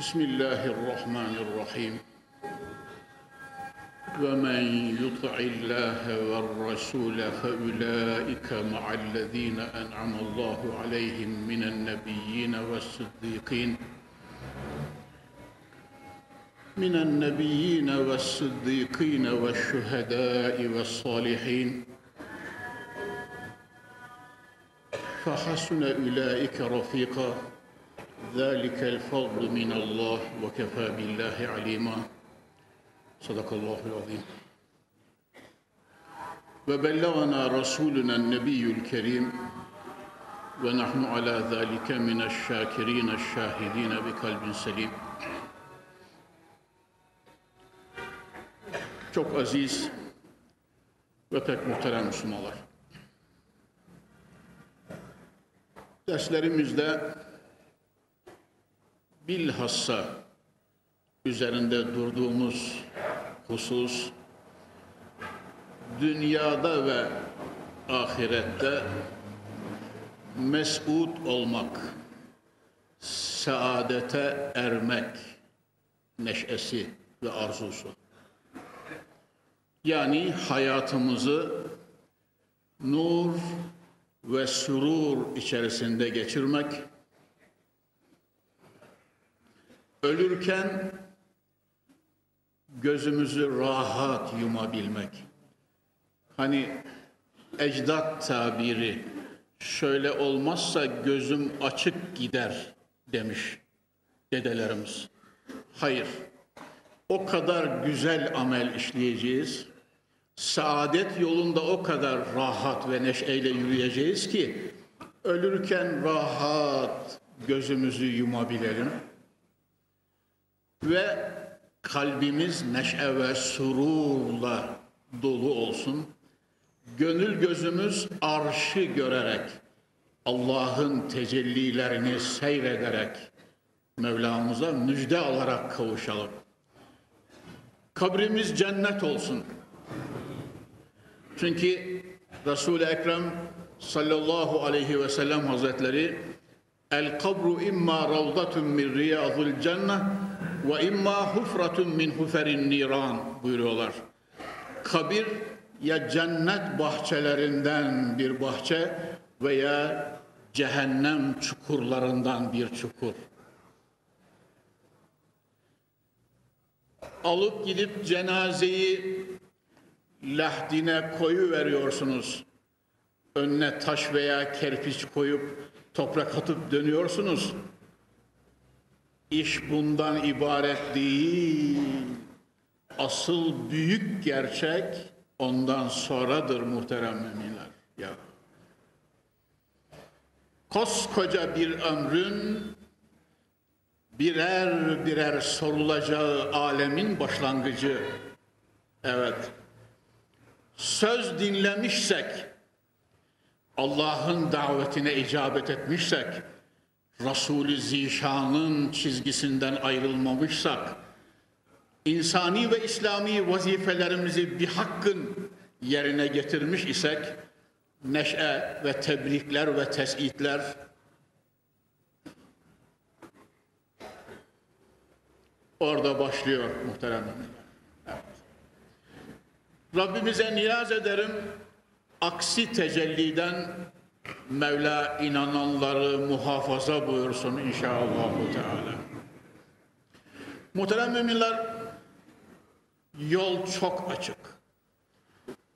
بسم الله الرحمن الرحيم. ومن يطع الله والرسول فأولئك مع الذين أنعم الله عليهم من النبيين والصديقين. من النبيين والصديقين والشهداء والصالحين. فحسن أولئك رفيقا. ذلك الفضل من الله وكفى بالله عليما صدق الله العظيم وبلغنا رسولنا النبي الكريم ونحن على ذلك من الشاكرين الشاهدين بقلب سليم Çok aziz ve pek muhterem Müslümanlar. Derslerimizde bilhassa üzerinde durduğumuz husus dünyada ve ahirette mesut olmak, saadete ermek neşesi ve arzusu. Yani hayatımızı nur ve sürur içerisinde geçirmek, ölürken gözümüzü rahat yumabilmek. Hani ecdat tabiri şöyle olmazsa gözüm açık gider demiş dedelerimiz. Hayır. O kadar güzel amel işleyeceğiz. Saadet yolunda o kadar rahat ve neşeyle yürüyeceğiz ki ölürken rahat gözümüzü yumabilelim ve kalbimiz neşe ve sururla dolu olsun. Gönül gözümüz arşı görerek, Allah'ın tecellilerini seyrederek Mevlamıza müjde alarak kavuşalım. Kabrimiz cennet olsun. Çünkü Resul-i Ekrem sallallahu aleyhi ve sellem hazretleri El kabru imma ravdatun min riyadul cennet ve imma hufratun min huferin niran buyuruyorlar. Kabir ya cennet bahçelerinden bir bahçe veya cehennem çukurlarından bir çukur. Alıp gidip cenazeyi lahdine koyu veriyorsunuz. Önüne taş veya kerpiç koyup toprak atıp dönüyorsunuz. İş bundan ibaret değil. Asıl büyük gerçek ondan sonradır muhterem müminler. Ya. Koskoca bir ömrün birer birer sorulacağı alemin başlangıcı. Evet. Söz dinlemişsek, Allah'ın davetine icabet etmişsek, Resulü Zişan'ın çizgisinden ayrılmamışsak, insani ve İslami vazifelerimizi bir hakkın yerine getirmiş isek, neşe ve tebrikler ve tesitler orada başlıyor muhterem evet. Rabbimize niyaz ederim, aksi tecelliden Mevla inananları muhafaza buyursun inşallah. Teala. Muhterem müminler, yol çok açık.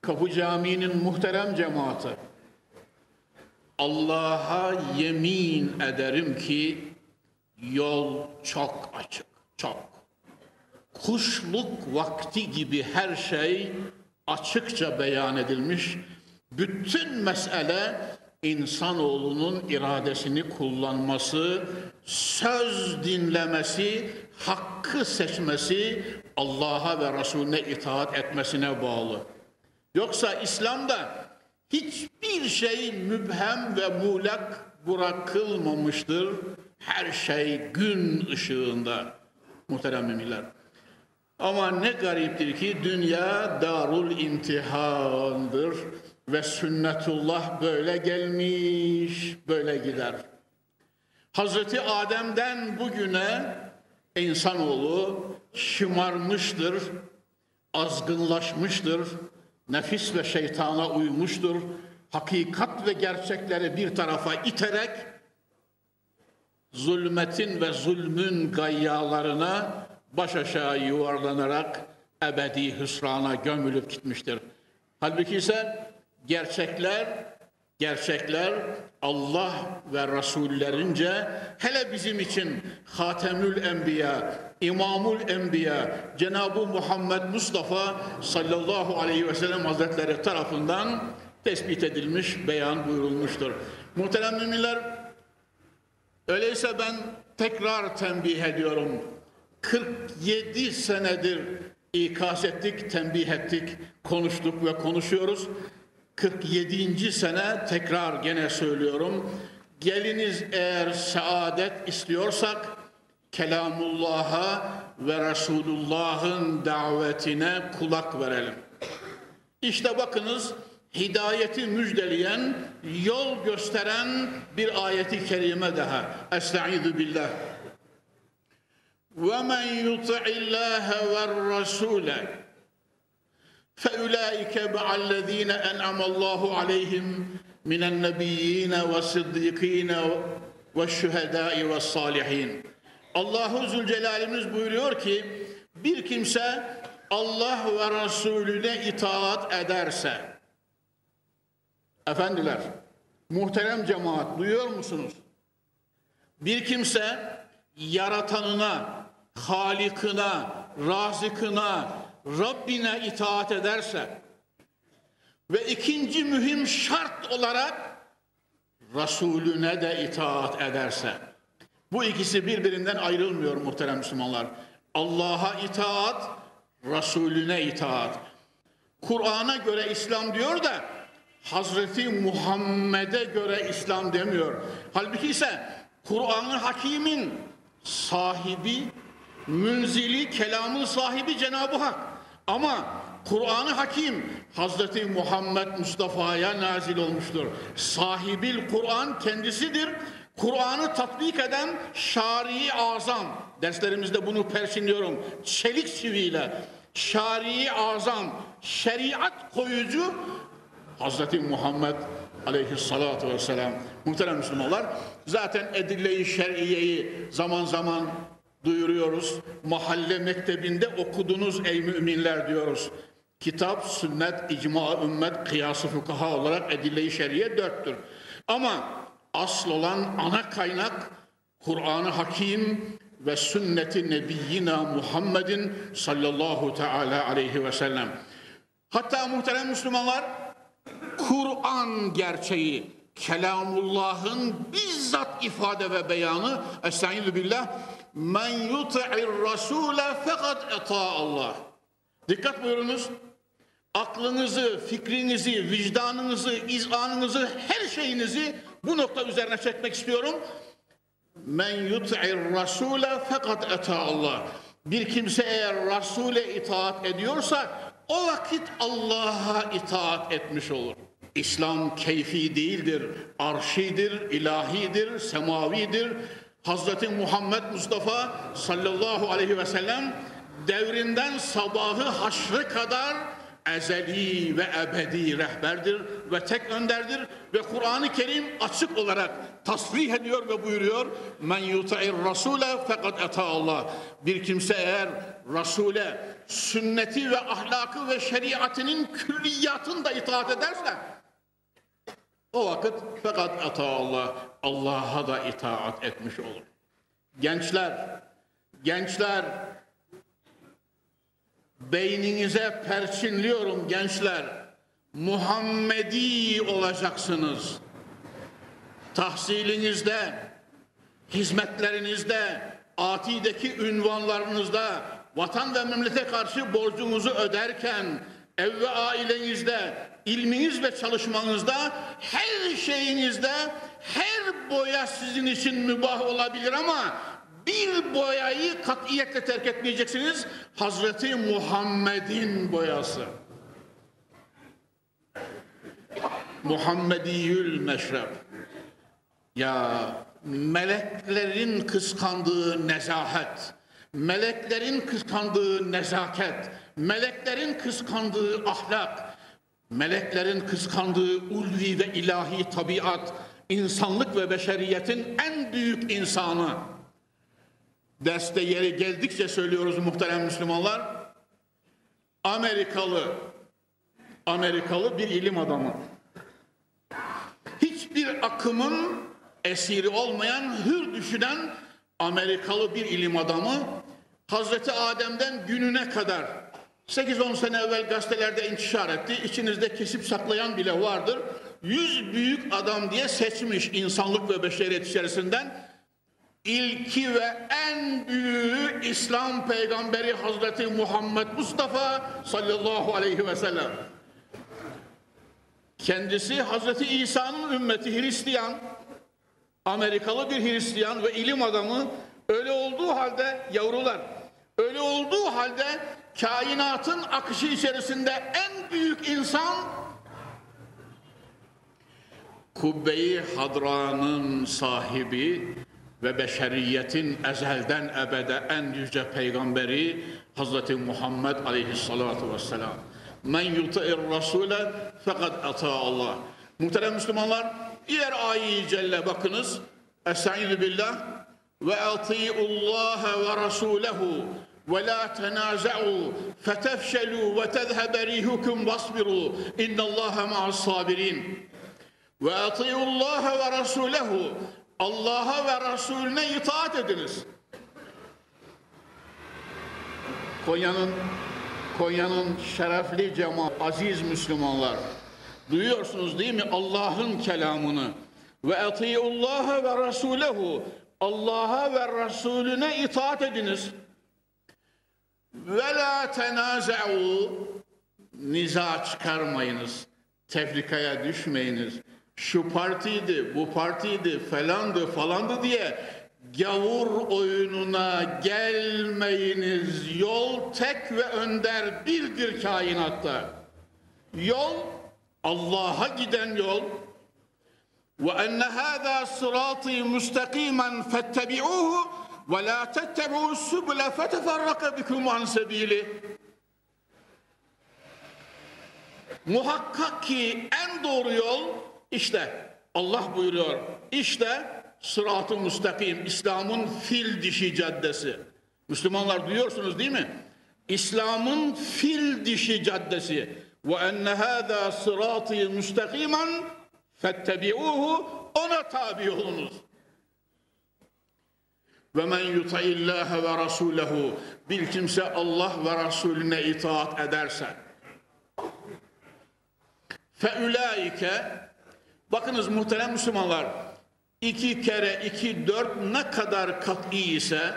Kapı Camii'nin muhterem cemaati, Allah'a yemin ederim ki yol çok açık, çok. Kuşluk vakti gibi her şey açıkça beyan edilmiş. Bütün mesele insanoğlunun iradesini kullanması, söz dinlemesi, hakkı seçmesi, Allah'a ve Resulüne itaat etmesine bağlı. Yoksa İslam'da hiçbir şey mübhem ve muğlak bırakılmamıştır. Her şey gün ışığında muhterem müminler. Ama ne gariptir ki dünya darul imtihandır ve sünnetullah böyle gelmiş, böyle gider. Hazreti Adem'den bugüne insanoğlu şımarmıştır, azgınlaşmıştır, nefis ve şeytana uymuştur. Hakikat ve gerçekleri bir tarafa iterek zulmetin ve zulmün gayyalarına baş aşağı yuvarlanarak ebedi hüsrana gömülüp gitmiştir. Halbuki ise gerçekler gerçekler Allah ve Resullerince hele bizim için Hatemül Enbiya, İmamul Enbiya, Cenab-ı Muhammed Mustafa sallallahu aleyhi ve sellem hazretleri tarafından tespit edilmiş, beyan buyurulmuştur. Muhterem müminler, öyleyse ben tekrar tembih ediyorum. 47 senedir ikaz ettik, tembih ettik, konuştuk ve konuşuyoruz. 47. sene tekrar gene söylüyorum. Geliniz eğer saadet istiyorsak kelamullah'a ve Resulullah'ın davetine kulak verelim. İşte bakınız hidayeti müjdeleyen, yol gösteren bir ayeti kerime daha. Estaizu billah. وَمَنْ يُطِعِ اللّٰهَ وَالرَّسُولَ فَاُولَٰئِكَ مَعَ الَّذ۪ينَ اَنْعَمَ اللّٰهُ عَلَيْهِمْ مِنَ النَّبِيِّينَ وَالصِّدِّقِينَ وَالشُّهَدَاءِ وَالصَّالِحِينَ Allahu Zülcelal'imiz buyuruyor ki bir kimse Allah ve Resulüne itaat ederse efendiler muhterem cemaat duyuyor musunuz? Bir kimse yaratanına, halikına, razıkına, Rabbine itaat ederse ve ikinci mühim şart olarak Resulüne de itaat ederse bu ikisi birbirinden ayrılmıyor muhterem Müslümanlar. Allah'a itaat, Resulüne itaat. Kur'an'a göre İslam diyor da Hazreti Muhammed'e göre İslam demiyor. Halbuki ise Kur'an-ı Hakim'in sahibi, münzili, kelamın sahibi Cenab-ı Hak. Ama Kur'an-ı Hakim Hazreti Muhammed Mustafa'ya nazil olmuştur. Sahibil Kur'an kendisidir. Kur'an'ı tatbik eden Şari Azam. Derslerimizde bunu persinliyorum. Çelik çiviyle. Şari Azam, şeriat koyucu Hazreti Muhammed aleyhissalatu vesselam. Muhterem Müslümanlar, zaten edille-i şer'iyeyi zaman zaman duyuruyoruz. Mahalle mektebinde okudunuz ey müminler diyoruz. Kitap, sünnet, icma, ümmet, kıyası fukaha olarak edille-i şer'iye dörttür. Ama asıl olan ana kaynak Kur'an-ı Hakim ve sünneti nebiyyina Muhammedin sallallahu teala aleyhi ve sellem. Hatta muhterem Müslümanlar Kur'an gerçeği, kelamullahın bizzat ifade ve beyanı Estaizu billah men yuti'ir rasule fakat eta Allah. Dikkat buyurunuz. Aklınızı, fikrinizi, vicdanınızı, izanınızı, her şeyinizi bu nokta üzerine çekmek istiyorum. Men yut'ir rasule fakat eta Allah. Bir kimse eğer Rasule itaat ediyorsa o vakit Allah'a itaat etmiş olur. İslam keyfi değildir, arşidir, ilahidir, semavidir. Hazreti Muhammed Mustafa sallallahu aleyhi ve sellem devrinden sabahı haşrı kadar ezeli ve ebedi rehberdir ve tek önderdir ve Kur'an-ı Kerim açık olarak tasrih ediyor ve buyuruyor men yuta'ir rasule fakat eta Allah. Bir kimse eğer Rasule sünneti ve ahlakı ve şeriatının külliyatında itaat ederse o vakit fakat ata Allah Allah'a da itaat etmiş olur. Gençler, gençler beyninize perçinliyorum gençler. Muhammedi olacaksınız. tahsilinizde, hizmetlerinizde, atideki ünvanlarınızda, vatan ve memlete karşı borcunuzu öderken, ev ve ailenizde, ilminiz ve çalışmanızda, her şeyinizde, her boya sizin için mübah olabilir ama bir boyayı katiyetle terk etmeyeceksiniz. Hazreti Muhammed'in boyası. Muhammediyül meşrep. Ya meleklerin kıskandığı nezahet, meleklerin kıskandığı nezaket, meleklerin kıskandığı ahlak, meleklerin kıskandığı ulvi ve ilahi tabiat, insanlık ve beşeriyetin en büyük insanı. Derste yeri geldikçe söylüyoruz muhterem Müslümanlar. Amerikalı, Amerikalı bir ilim adamı. Hiçbir akımın esiri olmayan, hür düşünen Amerikalı bir ilim adamı Hazreti Adem'den gününe kadar 8-10 sene evvel gazetelerde intişar etti. İçinizde kesip saklayan bile vardır. 100 büyük adam diye seçmiş insanlık ve beşeriyet içerisinden. İlki ve en büyüğü İslam peygamberi Hazreti Muhammed Mustafa sallallahu aleyhi ve sellem. Kendisi Hazreti İsa'nın ümmeti Hristiyan, Amerikalı bir Hristiyan ve ilim adamı öyle olduğu halde yavrular, öyle olduğu halde kainatın akışı içerisinde en büyük insan Kubbe-i Hadra'nın sahibi ve beşeriyetin ezelden ebede en yüce peygamberi Hazreti Muhammed aleyhissalatu vesselam. Men yuti'ir rasule fakat ata Allah. Muhterem Müslümanlar diğer ayi celle bakınız. Estaizu billah ve ati'ullaha ve rasulehu tenaza'u fetefşelu ve tezhebe rihukum vasbiru innallaha ma'as sabirin ve ati'ullaha ve rasulehu Allah'a ve Resulüne itaat ediniz. Konya'nın Konya'nın şerefli cemaat, aziz Müslümanlar. Duyuyorsunuz değil mi Allah'ın kelamını? Ve atiullaha ve rasulehu. Allah'a ve Resulüne itaat ediniz. Ve la tenaza'u. Niza çıkarmayınız. Tefrikaya düşmeyiniz. Şu partiydi, bu partiydi, falandı, falandı diye gavur oyununa gelmeyiniz. Yol tek ve önder birdir kainatta. Yol Allah'a giden yol. Ve enne hâzâ sırâtî müstakîmen fettebi'ûhu ve lâ tettebi'û sübüle feteferraka bikum an sebîli. Muhakkak ki en doğru yol işte Allah buyuruyor. İşte sırat-ı müstakim, İslam'ın fil dişi caddesi. Müslümanlar duyuyorsunuz değil mi? İslam'ın fil dişi caddesi. Ve enne hâzâ sıratı müstakimen fettebi'uhu ona tabi olunuz. Ve men yuta'illâhe ve rasûlehu bir kimse Allah ve Resulüne itaat ederse. Fe ulaike bakınız muhterem Müslümanlar iki kere iki dört ne kadar kat'i ise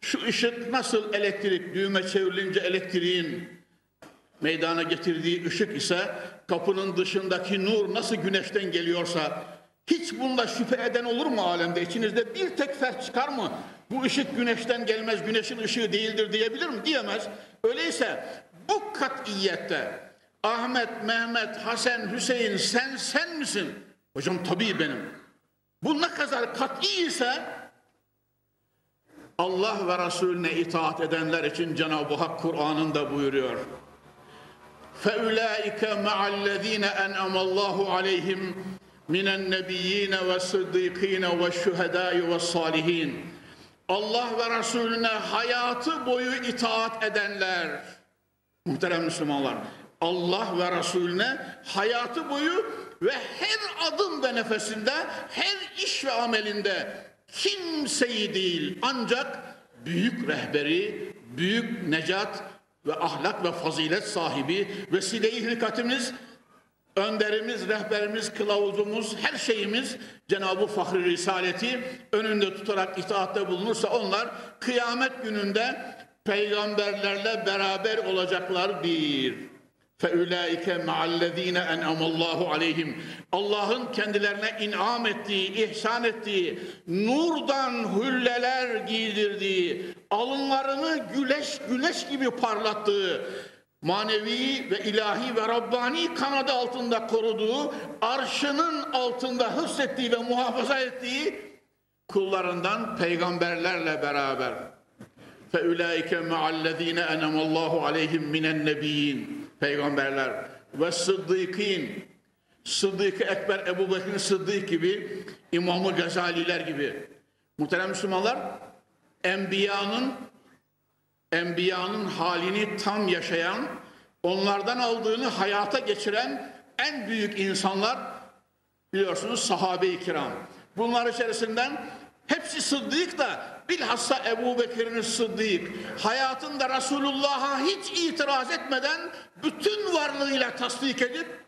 şu ışık nasıl elektrik düğme çevrilince elektriğin meydana getirdiği ışık ise kapının dışındaki nur nasıl güneşten geliyorsa hiç bunda şüphe eden olur mu alemde? İçinizde bir tek fert çıkar mı? Bu ışık güneşten gelmez, güneşin ışığı değildir diyebilir mi? Diyemez. Öyleyse bu kat'iyette Ahmet, Mehmet, Hasan, Hüseyin sen sen misin? Hocam tabii benim. Bu ne kadar kat'i ise Allah ve Resulüne itaat edenler için Cenab-ı Hak Kur'an'ında buyuruyor. فَاُولَٰئِكَ مَعَ الَّذ۪ينَ اَنْعَمَ اللّٰهُ عَلَيْهِمْ مِنَ النَّبِيِّينَ وَالصِّدِّيقِينَ وَالشُّهَدَاءِ وَالصَّالِحِينَ Allah ve Resulüne hayatı boyu itaat edenler, muhterem Müslümanlar, Allah ve Resulüne hayatı boyu ve her adım ve nefesinde, her iş ve amelinde kimseyi değil ancak büyük rehberi, büyük necat ve ahlak ve fazilet sahibi vesile-i hilkatimiz önderimiz, rehberimiz, kılavuzumuz, her şeyimiz Cenab-ı Fahri Risaleti önünde tutarak itaatte bulunursa onlar kıyamet gününde peygamberlerle beraber olacaklar bir. فَاُولَٰئِكَ مَعَ الَّذ۪ينَ اَنْعَمَ اللّٰهُ عَلَيْهِمْ Allah'ın kendilerine inam ettiği, ihsan ettiği, nurdan hülleler giydirdiği, alınlarını güneş güneş gibi parlattığı, manevi ve ilahi ve Rabbani kanadı altında koruduğu, arşının altında hıssettiği ve muhafaza ettiği kullarından peygamberlerle beraber. فَاُولَٰئِكَ مَعَ الَّذ۪ينَ اَنَمَ اللّٰهُ عَلَيْهِمْ مِنَ النَّب۪ينَ Peygamberler ve sıddıkîn, Sıddık-ı Ekber Ebu Bekir Sıddık gibi, İmam-ı Gazaliler gibi. Muhterem Müslümanlar, Enbiya'nın Enbiya'nın halini tam yaşayan, onlardan aldığını hayata geçiren en büyük insanlar biliyorsunuz sahabe-i kiram. Bunlar içerisinden hepsi Sıddık da bilhassa Ebu Bekir'in Sıddık hayatında Resulullah'a hiç itiraz etmeden bütün varlığıyla tasdik edip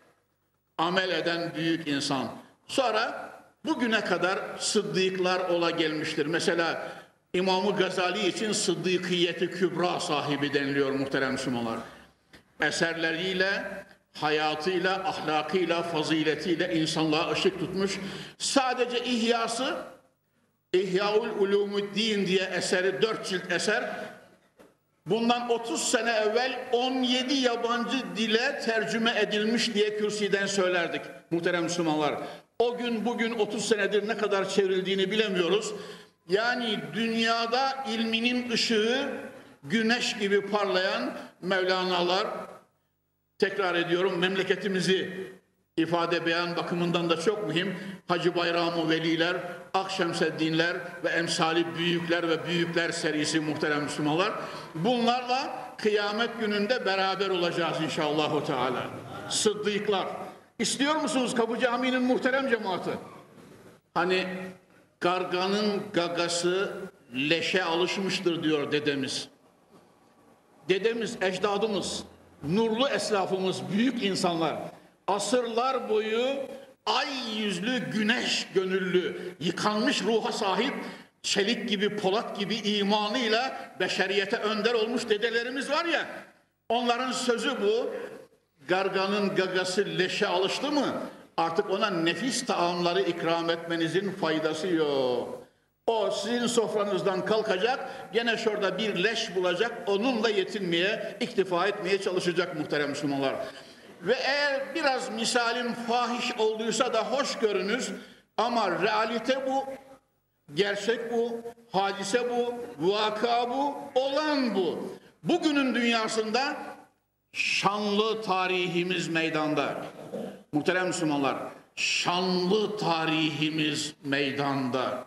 amel eden büyük insan. Sonra bugüne kadar sıddıklar ola gelmiştir. Mesela İmam-ı Gazali için Sıddıkiyeti Kübra sahibi deniliyor muhterem Müslümanlar. Eserleriyle, hayatıyla, ahlakıyla, faziletiyle insanlığa ışık tutmuş. Sadece ihyası, İhyaul Ulumuddin diye eseri, dört cilt eser, bundan 30 sene evvel 17 yabancı dile tercüme edilmiş diye kürsüden söylerdik muhterem Müslümanlar. O gün bugün 30 senedir ne kadar çevrildiğini bilemiyoruz. Yani dünyada ilminin ışığı güneş gibi parlayan Mevlana'lar tekrar ediyorum memleketimizi ifade beyan bakımından da çok mühim. Hacı Bayram-ı Veliler, Akşemseddinler ve emsali büyükler ve büyükler serisi muhterem Müslümanlar. Bunlarla kıyamet gününde beraber olacağız inşallah. Teala. Sıddıklar. İstiyor musunuz Kapı Camii'nin muhterem cemaati? Hani Garganın gagası leşe alışmıştır diyor dedemiz. Dedemiz, ecdadımız, nurlu eslafımız, büyük insanlar asırlar boyu ay yüzlü, güneş gönüllü, yıkanmış ruha sahip, çelik gibi, polat gibi imanıyla beşeriyete önder olmuş dedelerimiz var ya, onların sözü bu. Garganın gagası leşe alıştı mı? Artık ona nefis taamları ikram etmenizin faydası yok. O sizin sofranızdan kalkacak, gene şurada bir leş bulacak, onunla yetinmeye, iktifa etmeye çalışacak muhterem Müslümanlar. Ve eğer biraz misalim fahiş olduysa da hoş görünüz ama realite bu, gerçek bu, hadise bu, vaka bu, olan bu. Bugünün dünyasında şanlı tarihimiz meydanda. Muhterem Müslümanlar, şanlı tarihimiz meydanda.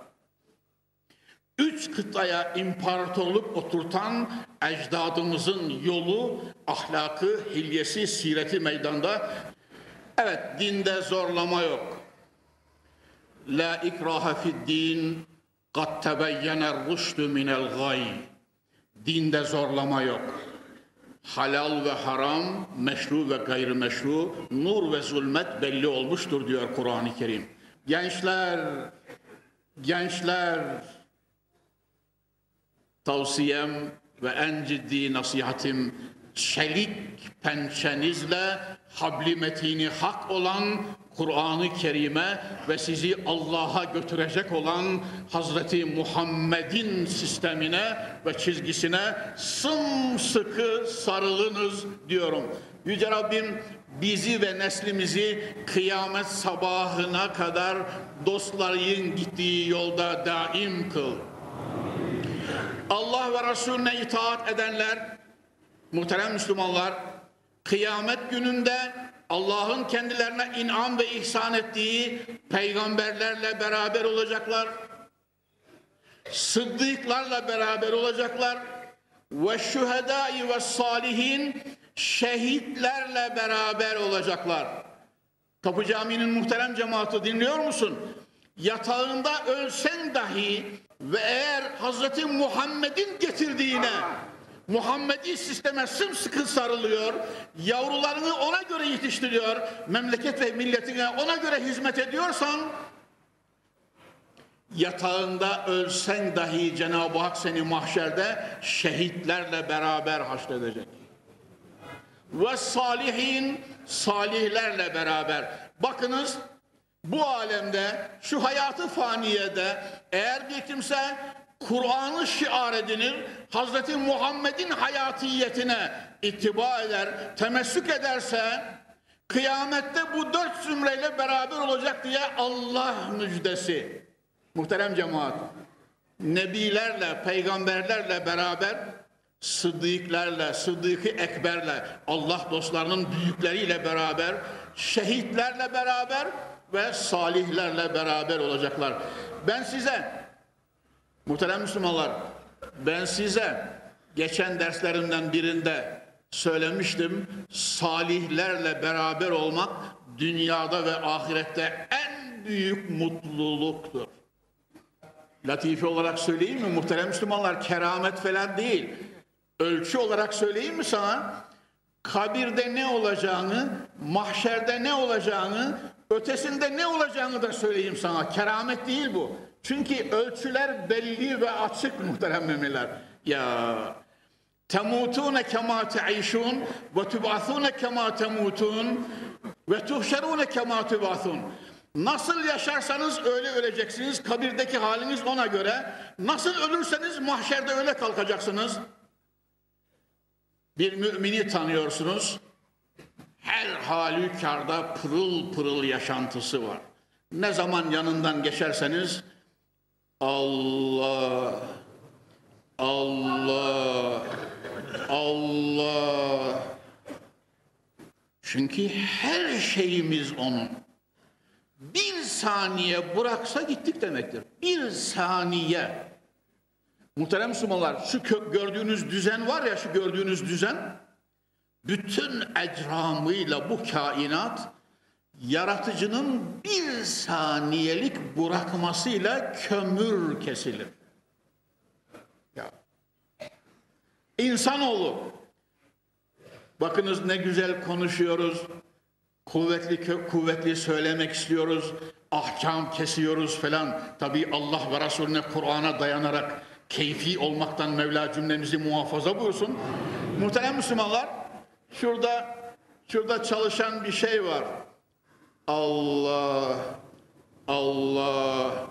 Üç kıtaya imparatorluk oturtan ecdadımızın yolu, ahlakı, hilyesi, sireti meydanda. Evet, dinde zorlama yok. La ikraha fid din, kad tebeyyener rüştü minel gay. Dinde zorlama yok halal ve haram, meşru ve gayrimeşru, nur ve zulmet belli olmuştur diyor Kur'an-ı Kerim. Gençler, gençler, tavsiyem ve en ciddi nasihatim çelik pençenizle habli metini hak olan Kur'an-ı Kerim'e ve sizi Allah'a götürecek olan Hazreti Muhammed'in sistemine ve çizgisine sımsıkı sarılınız diyorum. Yüce Rabbim bizi ve neslimizi kıyamet sabahına kadar dostların gittiği yolda daim kıl. Allah ve Resulüne itaat edenler, muhterem Müslümanlar, kıyamet gününde Allah'ın kendilerine inam ve ihsan ettiği peygamberlerle beraber olacaklar. Sıddıklarla beraber olacaklar. Ve şühedai ve salihin şehitlerle beraber olacaklar. Kapı Camii'nin muhterem cemaati dinliyor musun? Yatağında ölsen dahi ve eğer Hazreti Muhammed'in getirdiğine Muhammedi sisteme sımsıkı sarılıyor, yavrularını ona göre yetiştiriyor, memleket ve milletine ona göre hizmet ediyorsan, yatağında ölsen dahi Cenab-ı Hak seni mahşerde şehitlerle beraber haşredecek. Ve salihin, salihlerle beraber. Bakınız bu alemde, şu hayatı faniyede eğer bir kimse Kur'an'ı şiar edinir, Hazreti Muhammed'in hayatiyetine ittiba eder, temessük ederse, kıyamette bu dört zümreyle beraber olacak diye Allah müjdesi. Muhterem cemaat, nebilerle, peygamberlerle beraber, sıddıklarla, sıddıkı ekberle, Allah dostlarının büyükleriyle beraber, şehitlerle beraber ve salihlerle beraber olacaklar. Ben size Muhterem Müslümanlar, ben size geçen derslerimden birinde söylemiştim. Salihlerle beraber olmak dünyada ve ahirette en büyük mutluluktur. Latife olarak söyleyeyim mi muhterem Müslümanlar? Keramet falan değil. Ölçü olarak söyleyeyim mi sana? Kabirde ne olacağını, mahşerde ne olacağını, ötesinde ne olacağını da söyleyeyim sana. Keramet değil bu. Çünkü ölçüler belli ve açık muhterem müminler. Ya temutune kema teişun ve tub'athune kema temutun ve tuhşerune kema tub'athun. Nasıl yaşarsanız öyle öleceksiniz. Kabirdeki haliniz ona göre. Nasıl ölürseniz mahşerde öyle kalkacaksınız. Bir mümini tanıyorsunuz. Her halükarda pırıl pırıl yaşantısı var. Ne zaman yanından geçerseniz Allah, Allah, Allah. Çünkü her şeyimiz onun. Bir saniye bıraksa gittik demektir. Bir saniye. Muhterem Müslümanlar şu gördüğünüz düzen var ya şu gördüğünüz düzen bütün ecramıyla bu kainat yaratıcının bir saniyelik bırakmasıyla kömür kesilir. Ya. İnsanoğlu bakınız ne güzel konuşuyoruz. Kuvvetli kuvvetli söylemek istiyoruz. Ahkam kesiyoruz falan. Tabi Allah ve Resulüne Kur'an'a dayanarak keyfi olmaktan Mevla cümlemizi muhafaza buyursun. Muhterem Müslümanlar şurada şurada çalışan bir şey var. Allah, Allah,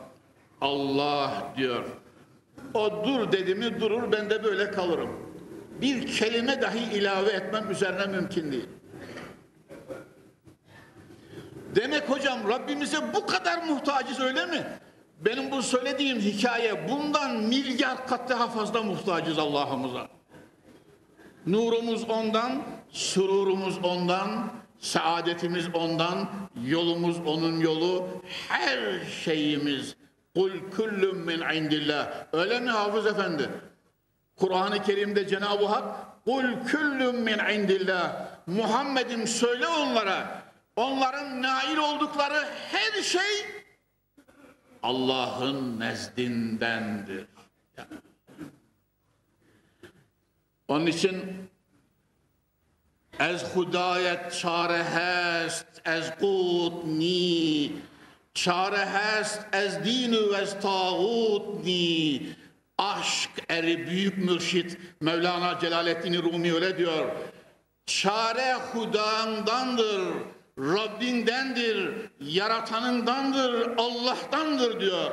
Allah diyor. O dur dedi mi durur ben de böyle kalırım. Bir kelime dahi ilave etmem üzerine mümkün değil. Demek hocam Rabbimize bu kadar muhtacız öyle mi? Benim bu söylediğim hikaye bundan milyar kat daha fazla muhtacız Allah'ımıza. Nurumuz ondan, sururumuz ondan, saadetimiz ondan, yolumuz onun yolu, her şeyimiz. Kul kullum min indillah. Öyle mi Hafız Efendi? Kur'an-ı Kerim'de Cenab-ı Hak Kul kullum min indillah. Muhammed'im söyle onlara onların nail oldukları her şey Allah'ın nezdindendir. Onun için از خدایت چاره هست از قوت نی çare هست از din و از tağut ni aşk eri büyük mürşit Mevlana Celaleddin Rumi öyle diyor çare hudandandır Rabbindendir yaratanındandır Allah'tandır diyor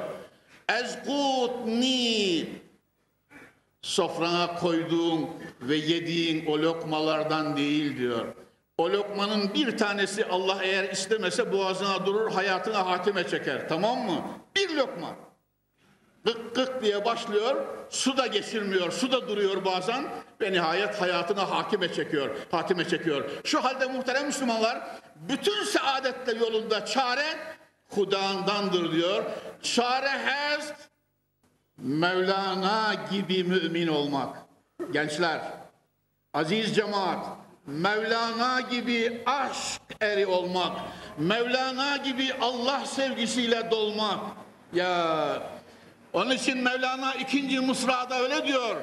ezgut ni sofrana koyduğun ve yediğin o lokmalardan değil diyor. O lokmanın bir tanesi Allah eğer istemese boğazına durur, hayatına hatime çeker. Tamam mı? Bir lokma. Gık gık diye başlıyor, su da geçirmiyor, su da duruyor bazen ve nihayet hayatına hakime çekiyor, hatime çekiyor. Şu halde muhterem Müslümanlar, bütün saadetle yolunda çare Hudandandır diyor. Çare has Mevlana gibi mümin olmak. Gençler, aziz cemaat, Mevlana gibi aşk eri olmak, Mevlana gibi Allah sevgisiyle dolmak. Ya onun için Mevlana ikinci Mısra'da öyle diyor.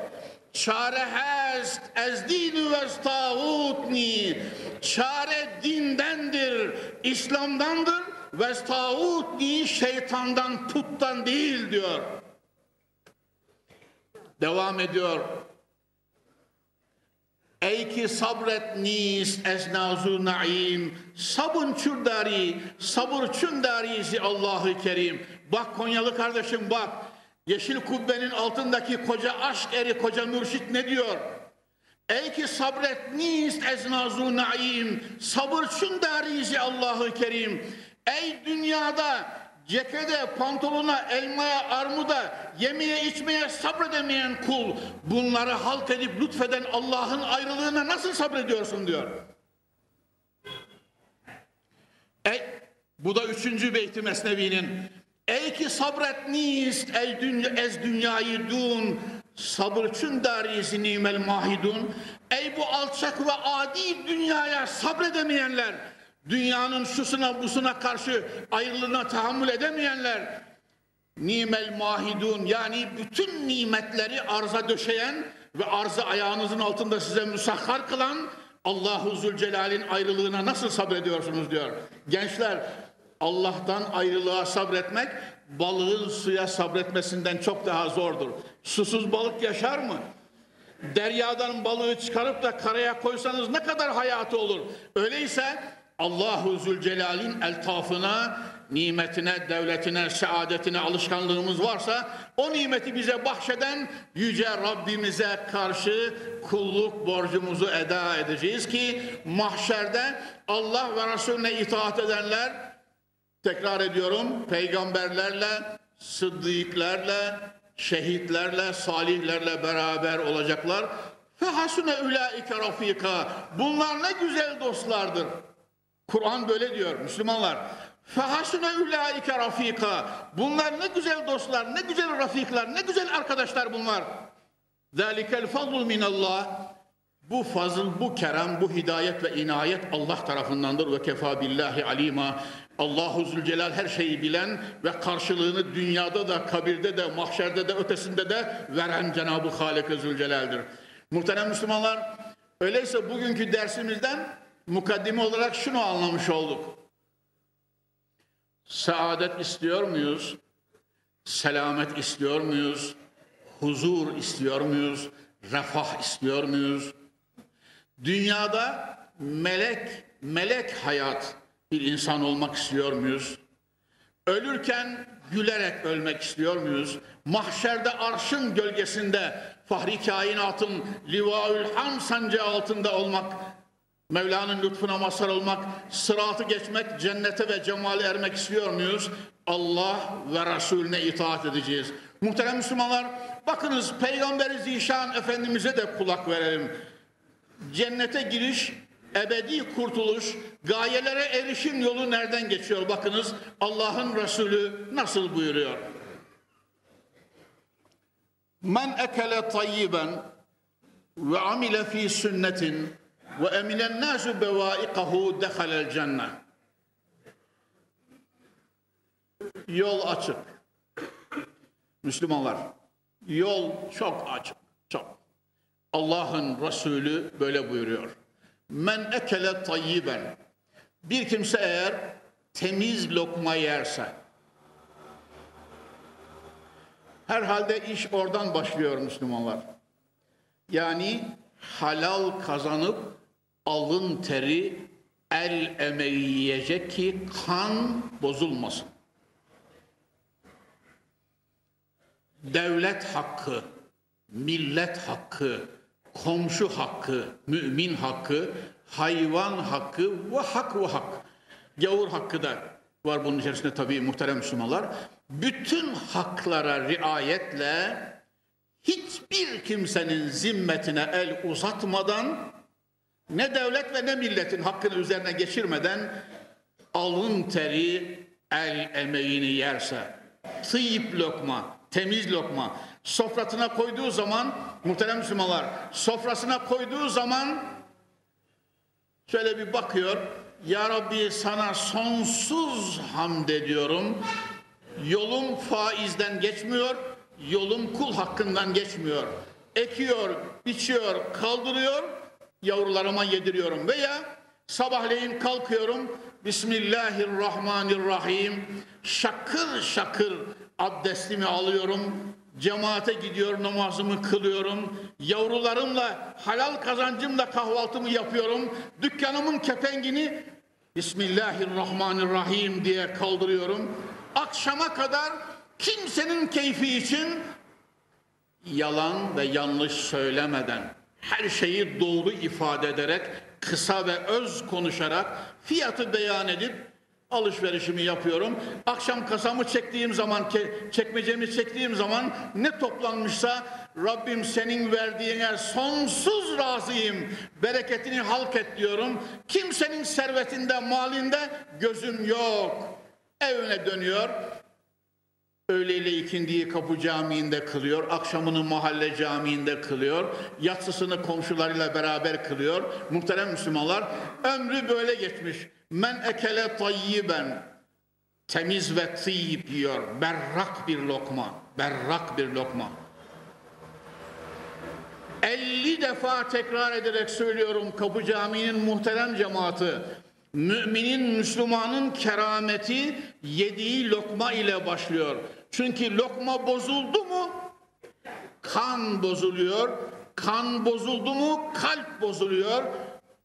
Çare hest ez dini ve tağutni. Çare dindendir, İslam'dandır ve tağutni şeytandan, puttan değil diyor. Devam ediyor. Ey ki sabret nist ez nazu naim. Sabun çürdari sabır çündarizi Allahu Kerim. Bak Konyalı kardeşim bak. Yeşil kubbenin altındaki koca aşk eri koca mürşit ne diyor? Ey ki sabret nist ez nazu naim. Sabır çündarizi Allahu Kerim. Ey dünyada cekede, pantolona, elmaya, armuda, yemeye, içmeye sabredemeyen kul bunları halt edip lütfeden Allah'ın ayrılığına nasıl sabrediyorsun diyor. Ey, bu da üçüncü beyti Mesnevi'nin. Ey ki sabret nist ey dünya, ez dünyayı dun sabır çün darizi nimel mahidun. Ey bu alçak ve adi dünyaya sabredemeyenler dünyanın şusuna busuna karşı ayrılığına tahammül edemeyenler nimel mahidun yani bütün nimetleri arza döşeyen ve arzı ayağınızın altında size müsahhar kılan Allahu Zülcelal'in ayrılığına nasıl sabrediyorsunuz diyor. Gençler Allah'tan ayrılığa sabretmek balığın suya sabretmesinden çok daha zordur. Susuz balık yaşar mı? Deryadan balığı çıkarıp da karaya koysanız ne kadar hayatı olur? Öyleyse Allahu Zülcelal'in eltafına, nimetine, devletine, saadetine alışkanlığımız varsa o nimeti bize bahşeden yüce Rabbimize karşı kulluk borcumuzu eda edeceğiz ki mahşerde Allah ve Resulüne itaat edenler tekrar ediyorum peygamberlerle, sıddıklarla, şehitlerle, salihlerle beraber olacaklar. Fehasune ulaike rafika. Bunlar ne güzel dostlardır. Kur'an böyle diyor Müslümanlar. Fehasune ulaike rafika. Bunlar ne güzel dostlar, ne güzel rafikler, ne güzel arkadaşlar bunlar. Zalikel fadlul minallah. Bu fazıl, bu kerem, bu hidayet ve inayet Allah tarafındandır ve kefa billahi alima. Allahu Zülcelal her şeyi bilen ve karşılığını dünyada da, kabirde de, mahşerde de, ötesinde de veren Cenab-ı Halik Zülcelal'dir. Muhterem Müslümanlar, öyleyse bugünkü dersimizden mukaddime olarak şunu anlamış olduk. Saadet istiyor muyuz? Selamet istiyor muyuz? Huzur istiyor muyuz? Refah istiyor muyuz? Dünyada melek, melek hayat bir insan olmak istiyor muyuz? Ölürken gülerek ölmek istiyor muyuz? Mahşerde arşın gölgesinde fahri kainatın livaül ham sancağı altında olmak Mevla'nın lütfuna mazhar olmak, sıratı geçmek, cennete ve cemale ermek istiyor muyuz? Allah ve Resulüne itaat edeceğiz. Muhterem Müslümanlar, bakınız Peygamberi Zişan Efendimiz'e de kulak verelim. Cennete giriş, ebedi kurtuluş, gayelere erişim yolu nereden geçiyor? Bakınız Allah'ın Resulü nasıl buyuruyor? Men ekele tayyiben ve amile fi sünnetin ve eminen nasu bevaikahu dehalel cennet. Yol açık. Müslümanlar, yol çok açık, çok. Allah'ın Resulü böyle buyuruyor. Men ekele tayyiben. Bir kimse eğer temiz lokma yerse, herhalde iş oradan başlıyor Müslümanlar. Yani halal kazanıp alın teri el emeği yiyecek ki kan bozulmasın. Devlet hakkı, millet hakkı, komşu hakkı, mümin hakkı, hayvan hakkı ve hak ve hak. Gavur hakkı da var bunun içerisinde tabii muhterem Müslümanlar. Bütün haklara riayetle hiçbir kimsenin zimmetine el uzatmadan ne devlet ve ne milletin hakkını üzerine geçirmeden alın teri el emeğini yerse tıyip lokma, temiz lokma sofrasına koyduğu zaman muhterem Müslümanlar sofrasına koyduğu zaman şöyle bir bakıyor Ya Rabbi sana sonsuz hamd ediyorum. Yolum faizden geçmiyor yolum kul hakkından geçmiyor. Ekiyor, biçiyor, kaldırıyor, yavrularıma yediriyorum. Veya sabahleyin kalkıyorum, Bismillahirrahmanirrahim, şakır şakır abdestimi alıyorum, cemaate gidiyor, namazımı kılıyorum, yavrularımla, halal kazancımla kahvaltımı yapıyorum, dükkanımın kepengini Bismillahirrahmanirrahim diye kaldırıyorum. Akşama kadar kimsenin keyfi için yalan ve yanlış söylemeden, her şeyi doğru ifade ederek, kısa ve öz konuşarak, fiyatı beyan edip alışverişimi yapıyorum. Akşam kasamı çektiğim zaman, çekmecemi çektiğim zaman ne toplanmışsa Rabbim senin verdiğine sonsuz razıyım. Bereketini halk et diyorum. Kimsenin servetinde, malinde gözüm yok. Evine dönüyor. Öğleyle ikindiyi kapı camiinde kılıyor, akşamını mahalle camiinde kılıyor, yatsısını komşularıyla beraber kılıyor. Muhterem Müslümanlar, ömrü böyle geçmiş. Men ekele tayyiben, temiz ve tayyip yiyor, berrak bir lokma, berrak bir lokma. 50 defa tekrar ederek söylüyorum Kapı Camii'nin muhterem cemaati. Müminin, Müslümanın kerameti yediği lokma ile başlıyor. Çünkü lokma bozuldu mu kan bozuluyor. Kan bozuldu mu kalp bozuluyor.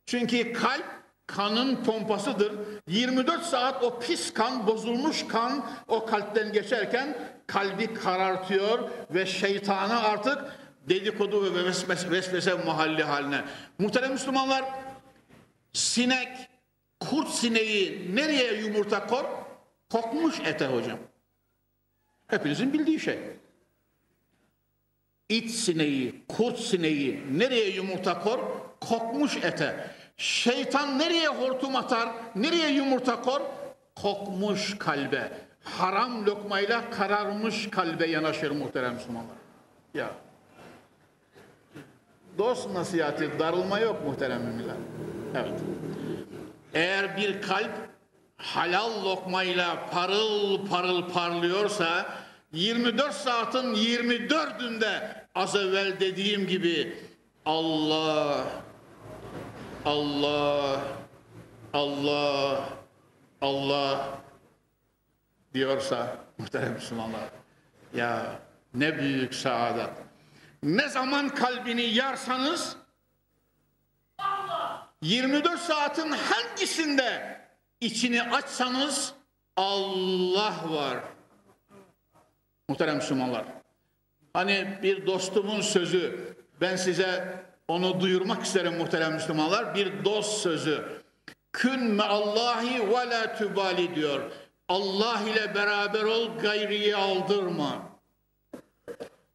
Çünkü kalp kanın pompasıdır. 24 saat o pis kan, bozulmuş kan o kalpten geçerken kalbi karartıyor ve şeytana artık dedikodu ve vesvese, mahalli haline. Muhterem Müslümanlar sinek, kurt sineği nereye yumurta kor? Kokmuş ete hocam. Hepinizin bildiği şey. İt sineği, kurt sineği nereye yumurta kor? Kokmuş ete. Şeytan nereye hortum atar? Nereye yumurta kor? Kokmuş kalbe. Haram lokmayla kararmış kalbe yanaşır muhterem Müslümanlar. Ya. Dost nasihati, darılma yok muhterem müminler. Evet. Eğer bir kalp halal lokmayla parıl parıl parlıyorsa 24 saatin 24'ünde az evvel dediğim gibi Allah Allah Allah Allah diyorsa muhterem Müslümanlar ya ne büyük saadet. Ne zaman kalbini yarsanız 24 saatin hangisinde içini açsanız Allah var. Muhterem Müslümanlar. Hani bir dostumun sözü ben size onu duyurmak isterim muhterem Müslümanlar. Bir dost sözü. Kün me Allahi ve la tübali diyor. Allah ile beraber ol gayriyi aldırma.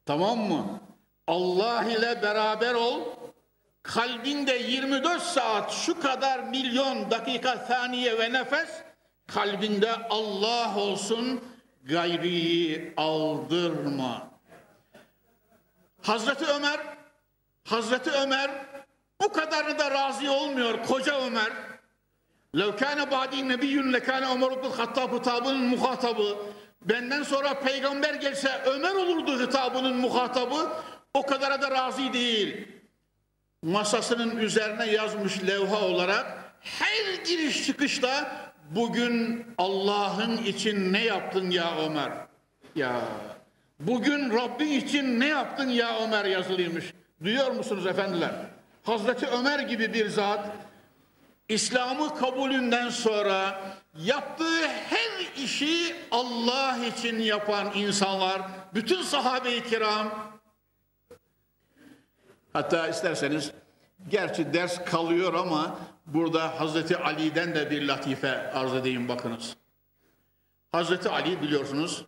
Tamam mı? Allah ile beraber ol kalbinde 24 saat şu kadar milyon dakika saniye ve nefes kalbinde Allah olsun gayriyi aldırma. Hazreti Ömer Hazreti Ömer bu kadarı da razı olmuyor koca Ömer. Lev kâne ba'di nebiyyün lekâne Ömer ibn Hattab hitabının muhatabı. Benden sonra peygamber gelse Ömer olurdu hitabının muhatabı. O kadara da razı değil. Masasının üzerine yazmış levha olarak her giriş çıkışta bugün Allah'ın için ne yaptın ya Ömer? Ya bugün Rabbin için ne yaptın ya Ömer yazılıymış. Duyuyor musunuz efendiler? Hazreti Ömer gibi bir zat İslam'ı kabulünden sonra yaptığı her işi Allah için yapan insanlar, bütün sahabe-i kiram, hatta isterseniz, gerçi ders kalıyor ama burada Hazreti Ali'den de bir latife arz edeyim bakınız. Hazreti Ali biliyorsunuz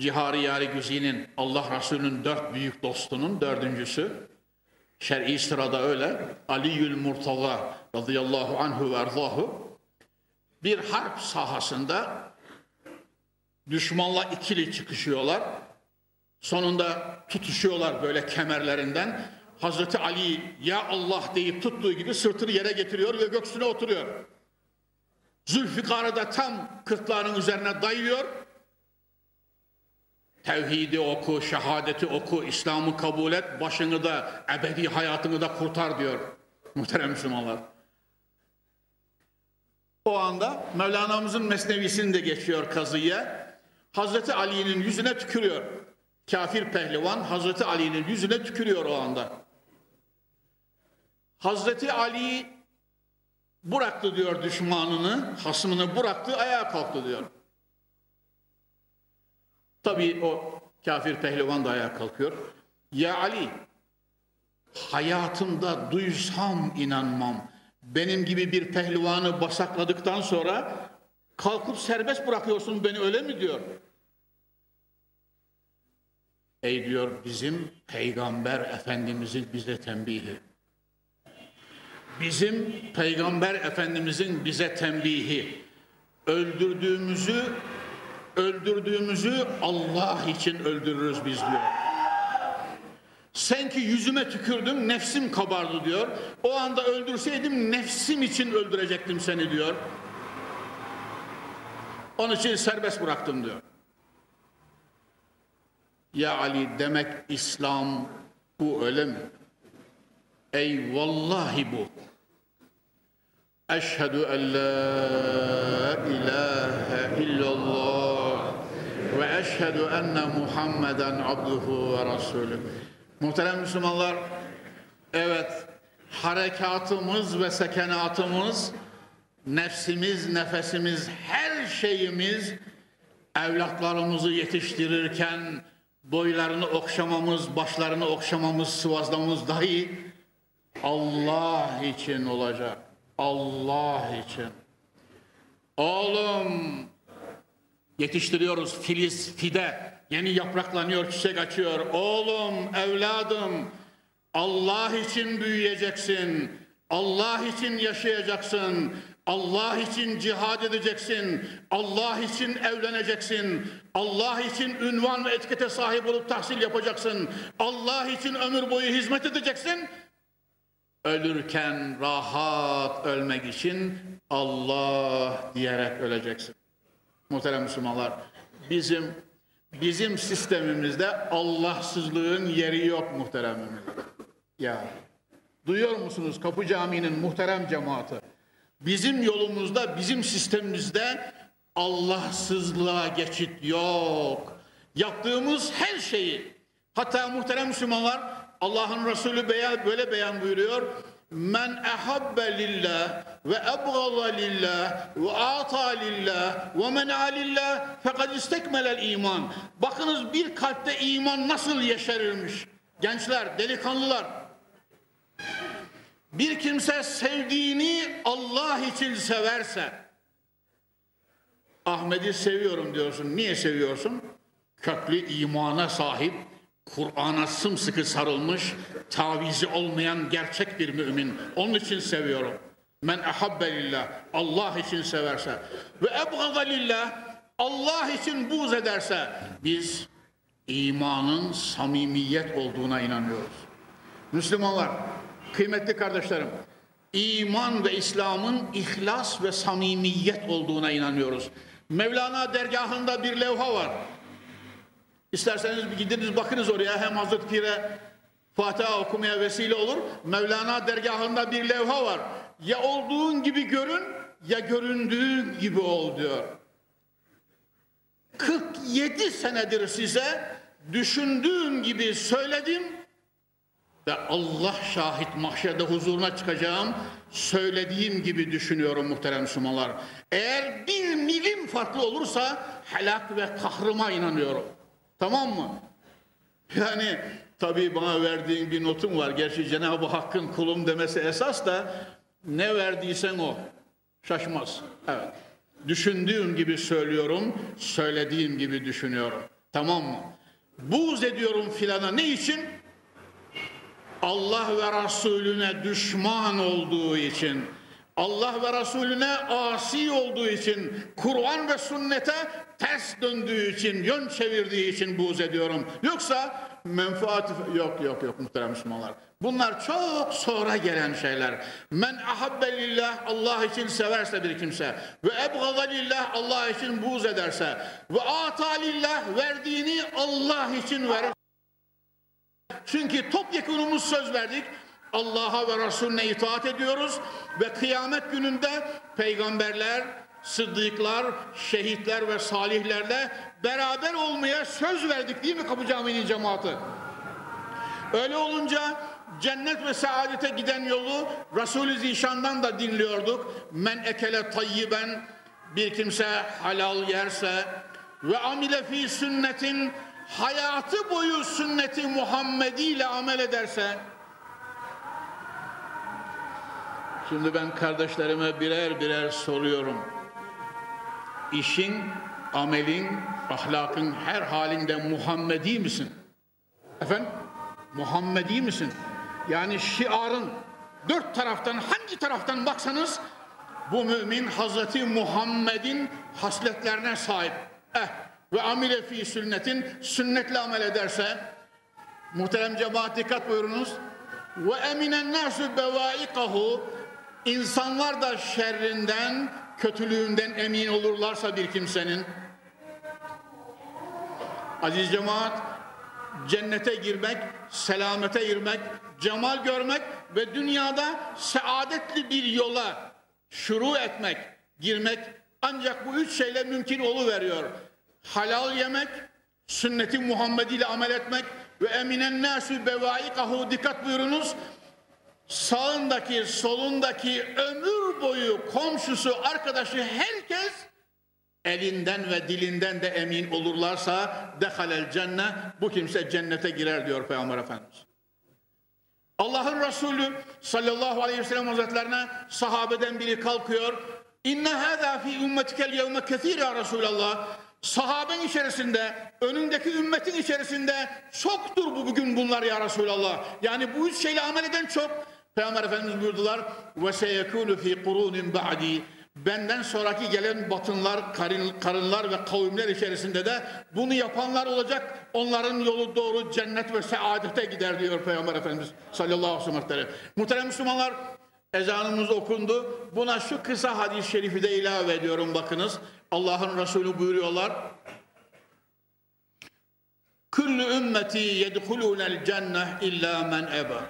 Cihari Yari Güzi'nin Allah Resulü'nün dört büyük dostunun dördüncüsü. Şer'i sırada öyle. Aliül Murtaza radıyallahu anhu ve erzahu bir harp sahasında düşmanla ikili çıkışıyorlar. Sonunda tutuşuyorlar böyle kemerlerinden. Hazreti Ali ya Allah deyip tuttuğu gibi sırtını yere getiriyor ve göksüne oturuyor. Zülfikar'ı da tam kırtlağının üzerine dayıyor Tevhidi oku, şehadeti oku, İslam'ı kabul et, başını da, ebedi hayatını da kurtar diyor muhterem Müslümanlar. O anda Mevlana'mızın mesnevisini de geçiyor kazıya. Hazreti Ali'nin yüzüne tükürüyor. Kafir pehlivan Hazreti Ali'nin yüzüne tükürüyor o anda. Hazreti Ali bıraktı diyor düşmanını, hasmını bıraktı, ayağa kalktı diyor. Tabii o kafir pehlivan da ayağa kalkıyor. Ya Ali, hayatımda duysam inanmam. Benim gibi bir pehlivanı basakladıktan sonra kalkıp serbest bırakıyorsun beni öyle mi diyor. Ey diyor bizim peygamber efendimizin bize tembihi. Bizim peygamber efendimizin bize tembihi. Öldürdüğümüzü öldürdüğümüzü Allah için öldürürüz biz diyor. Sen ki yüzüme tükürdün nefsim kabardı diyor. O anda öldürseydim nefsim için öldürecektim seni diyor. Onun için serbest bıraktım diyor. Ya Ali demek İslam bu öyle mi? Ey vallahi bu. Eşhedü en la ilahe illallah ve eşhedü enne Muhammeden abduhu ve rasulü. Muhterem Müslümanlar, evet harekatımız ve sekenatımız, nefsimiz, nefesimiz, her şeyimiz evlatlarımızı yetiştirirken boylarını okşamamız, başlarını okşamamız, sıvazlamamız dahi Allah için olacak. Allah için. Oğlum yetiştiriyoruz filiz, fide. Yeni yapraklanıyor, çiçek açıyor. Oğlum, evladım Allah için büyüyeceksin. Allah için yaşayacaksın. Allah için cihad edeceksin. Allah için evleneceksin. Allah için ünvan ve etikete sahip olup tahsil yapacaksın. Allah için ömür boyu hizmet edeceksin. Ölürken rahat ölmek için Allah diyerek öleceksin. Muhterem Müslümanlar, bizim bizim sistemimizde Allahsızlığın yeri yok muhterem Ya duyuyor musunuz Kapı Camii'nin muhterem cemaati? Bizim yolumuzda, bizim sistemimizde Allahsızlığa geçit yok. Yaptığımız her şeyi, hatta muhterem Müslümanlar, Allah'ın Resulü böyle beyan buyuruyor. Men ehabbe lillah ve ebgada lillah ve ata lillah ve men'a lillah fekad istekmelel iman. Bakınız bir kalpte iman nasıl yeşerirmiş. Gençler, delikanlılar, bir kimse sevdiğini Allah için severse, Ahmet'i seviyorum diyorsun. Niye seviyorsun? Köklü imana sahip, Kur'an'a sımsıkı sarılmış, tavizi olmayan gerçek bir mümin. Onun için seviyorum. Men ehabbe lillah, Allah için severse ve ebgada lillah, Allah için buğz ederse biz imanın samimiyet olduğuna inanıyoruz. Müslümanlar, Kıymetli kardeşlerim, iman ve İslam'ın ihlas ve samimiyet olduğuna inanıyoruz. Mevlana dergahında bir levha var. İsterseniz bir gidiniz bakınız oraya hem Hazreti Pir'e Fatiha okumaya vesile olur. Mevlana dergahında bir levha var. Ya olduğun gibi görün ya göründüğün gibi ol diyor. 47 senedir size düşündüğüm gibi söyledim ve Allah şahit mahşerde huzuruna çıkacağım söylediğim gibi düşünüyorum muhterem Müslümanlar. Eğer bir milim farklı olursa helak ve kahrıma inanıyorum. Tamam mı? Yani tabii bana verdiğin bir notum var. Gerçi Cenab-ı Hakk'ın kulum demesi esas da ne verdiysen o. Şaşmaz. Evet. Düşündüğüm gibi söylüyorum, söylediğim gibi düşünüyorum. Tamam mı? Buğz ediyorum filana. Ne için? Allah ve Resulüne düşman olduğu için, Allah ve Resulüne asi olduğu için, Kur'an ve sünnete ters döndüğü için, yön çevirdiği için buğz ediyorum. Yoksa menfaat yok yok yok muhterem Müslümanlar. Bunlar çok sonra gelen şeyler. Men ahabbe lillah Allah için severse bir kimse ve ebgada lillah Allah için buğz ederse ve ata lillah verdiğini Allah için verir. Çünkü topyekunumuz söz verdik. Allah'a ve Resulüne itaat ediyoruz ve kıyamet gününde peygamberler, sıddıklar, şehitler ve salihlerle beraber olmaya söz verdik değil mi Kapı Camii'nin cemaati? Öyle olunca cennet ve saadete giden yolu Resulü Zişan'dan da dinliyorduk. Men ekele tayyiben bir kimse halal yerse ve amile fi sünnetin hayatı boyu sünneti Muhammedi ile amel ederse Şimdi ben kardeşlerime birer birer soruyorum. İşin, amelin, ahlakın her halinde Muhammedi misin? Efendim? Muhammedi misin? Yani şiarın dört taraftan hangi taraftan baksanız bu mümin Hazreti Muhammed'in hasletlerine sahip. Eh ve amile fi sünnetin sünnetle amel ederse muhterem cemaat dikkat buyurunuz ve eminen nasu bevaikahu insanlar da şerrinden kötülüğünden emin olurlarsa bir kimsenin aziz cemaat cennete girmek, selamete girmek, cemal görmek ve dünyada saadetli bir yola şuru etmek, girmek ancak bu üç şeyle mümkün oluveriyor. Halal yemek, sünneti Muhammed ile amel etmek ve eminen nasu bevaikahu dikkat buyurunuz. Sağındaki, solundaki ömür boyu komşusu, arkadaşı herkes elinden ve dilinden de emin olurlarsa dehalel cennet bu kimse cennete girer diyor Peygamber Efendimiz. Allah'ın Resulü sallallahu aleyhi ve sellem hazretlerine sahabeden biri kalkıyor. İnne hâzâ fî ümmetikel yevme kethîr ya Resulallah. Sahaben içerisinde, önündeki ümmetin içerisinde çoktur bu bugün bunlar ya Resulallah. Yani bu üç şeyle amel eden çok. Peygamber Efendimiz buyurdular ve seyekûnü fî kurûnin ba'dî benden sonraki gelen batınlar, karın, karınlar ve kavimler içerisinde de bunu yapanlar olacak. Onların yolu doğru cennet ve saadete gider diyor Peygamber Efendimiz sallallahu aleyhi ve sellem. Muhterem Müslümanlar ezanımız okundu. Buna şu kısa hadis-i şerifi de ilave ediyorum bakınız. Allah'ın Resulü buyuruyorlar. Kullu ümmeti yedhulûnel cenneh illa men eba.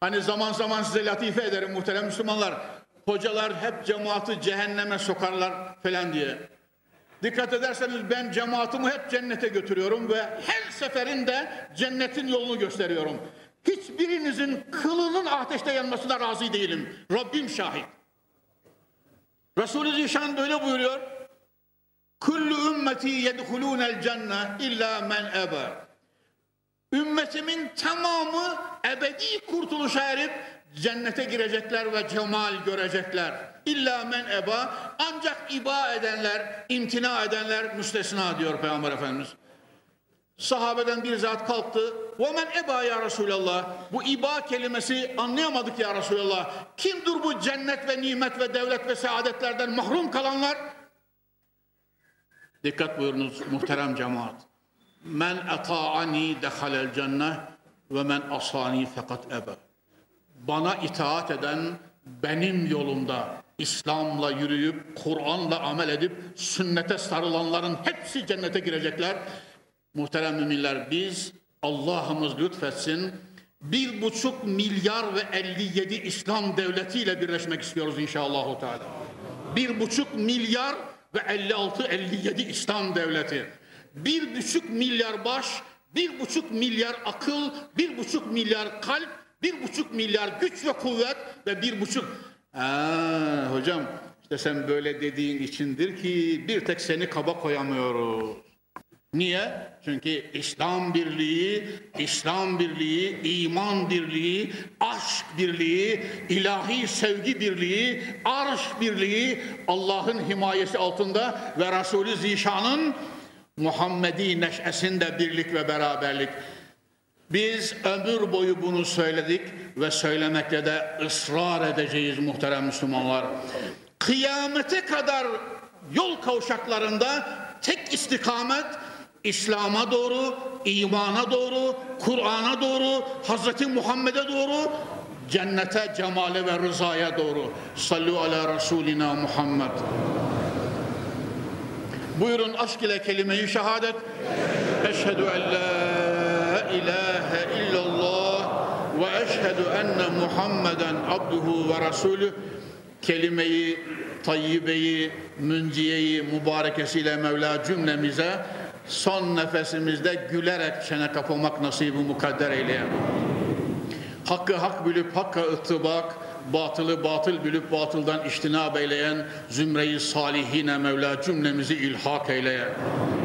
Hani zaman zaman size latife ederim muhterem Müslümanlar hocalar hep cemaati cehenneme sokarlar falan diye. Dikkat ederseniz ben cemaatimi hep cennete götürüyorum ve her seferinde cennetin yolunu gösteriyorum. Hiçbirinizin kılının ateşte yanmasına razı değilim. Rabbim şahit. Resulü Zişan böyle buyuruyor. Kullu ümmeti yedhulûnel cenne illa men ebe. Ümmetimin tamamı ebedi kurtuluşa erip cennete girecekler ve cemal görecekler. İlla men eba ancak iba edenler, imtina edenler müstesna diyor Peygamber Efendimiz. Sahabeden bir zat kalktı. Men eba ya Resulallah. Bu iba kelimesi anlayamadık ya Resulallah. Kimdir bu cennet ve nimet ve devlet ve saadetlerden mahrum kalanlar? Dikkat buyurunuz muhterem cemaat. Men eta'ani dehalel cennet ve men asani fakat ebe bana itaat eden, benim yolumda İslam'la yürüyüp, Kur'an'la amel edip, sünnete sarılanların hepsi cennete girecekler. Muhterem müminler biz, Allah'ımız lütfetsin, bir buçuk milyar ve 57 İslam devletiyle birleşmek istiyoruz inşallah. Teala. Bir buçuk milyar ve 56-57 İslam devleti. Bir buçuk milyar baş, bir buçuk milyar akıl, bir buçuk milyar kalp, bir buçuk milyar güç ve kuvvet ve bir buçuk... Aa, hocam işte sen böyle dediğin içindir ki bir tek seni kaba koyamıyoruz. Niye? Çünkü İslam birliği, İslam birliği, iman birliği, aşk birliği, ilahi sevgi birliği, arş birliği Allah'ın himayesi altında ve Resulü Zişan'ın Muhammedi neşesinde birlik ve beraberlik. Biz ömür boyu bunu söyledik ve söylemekle de ısrar edeceğiz muhterem Müslümanlar. Kıyamete kadar yol kavşaklarında tek istikamet İslam'a doğru, imana doğru, Kur'an'a doğru, Hazreti Muhammed'e doğru, cennete, cemale ve rızaya doğru. Sallu ala Resulina Muhammed. Buyurun aşk ile kelime-i şehadet. Eşhedü en la ilahe illallah ve eşhedü enne Muhammeden abduhu ve rasulü kelimeyi tayyibeyi, münciyeyi, mübarekesiyle Mevla cümlemize son nefesimizde gülerek çene kapamak nasibi mukadder eyleye. Hakkı hak bilip hakka ıttibak, batılı batıl bilip batıldan iştinab eyleyen zümreyi salihine Mevla cümlemizi ilhak eyleye.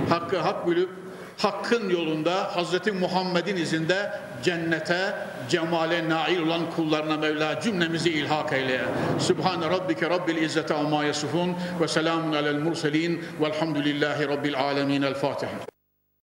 Hakkı hak bilip hakkın yolunda Hazreti Muhammed'in izinde cennete, cemale nail olan kullarına Mevla cümlemizi ilhak eyleye. Sübhane Rabbike Rabbil İzzete amma yasifun ve selamun alel murselin velhamdülillahi Rabbil alemin. El Fatiha.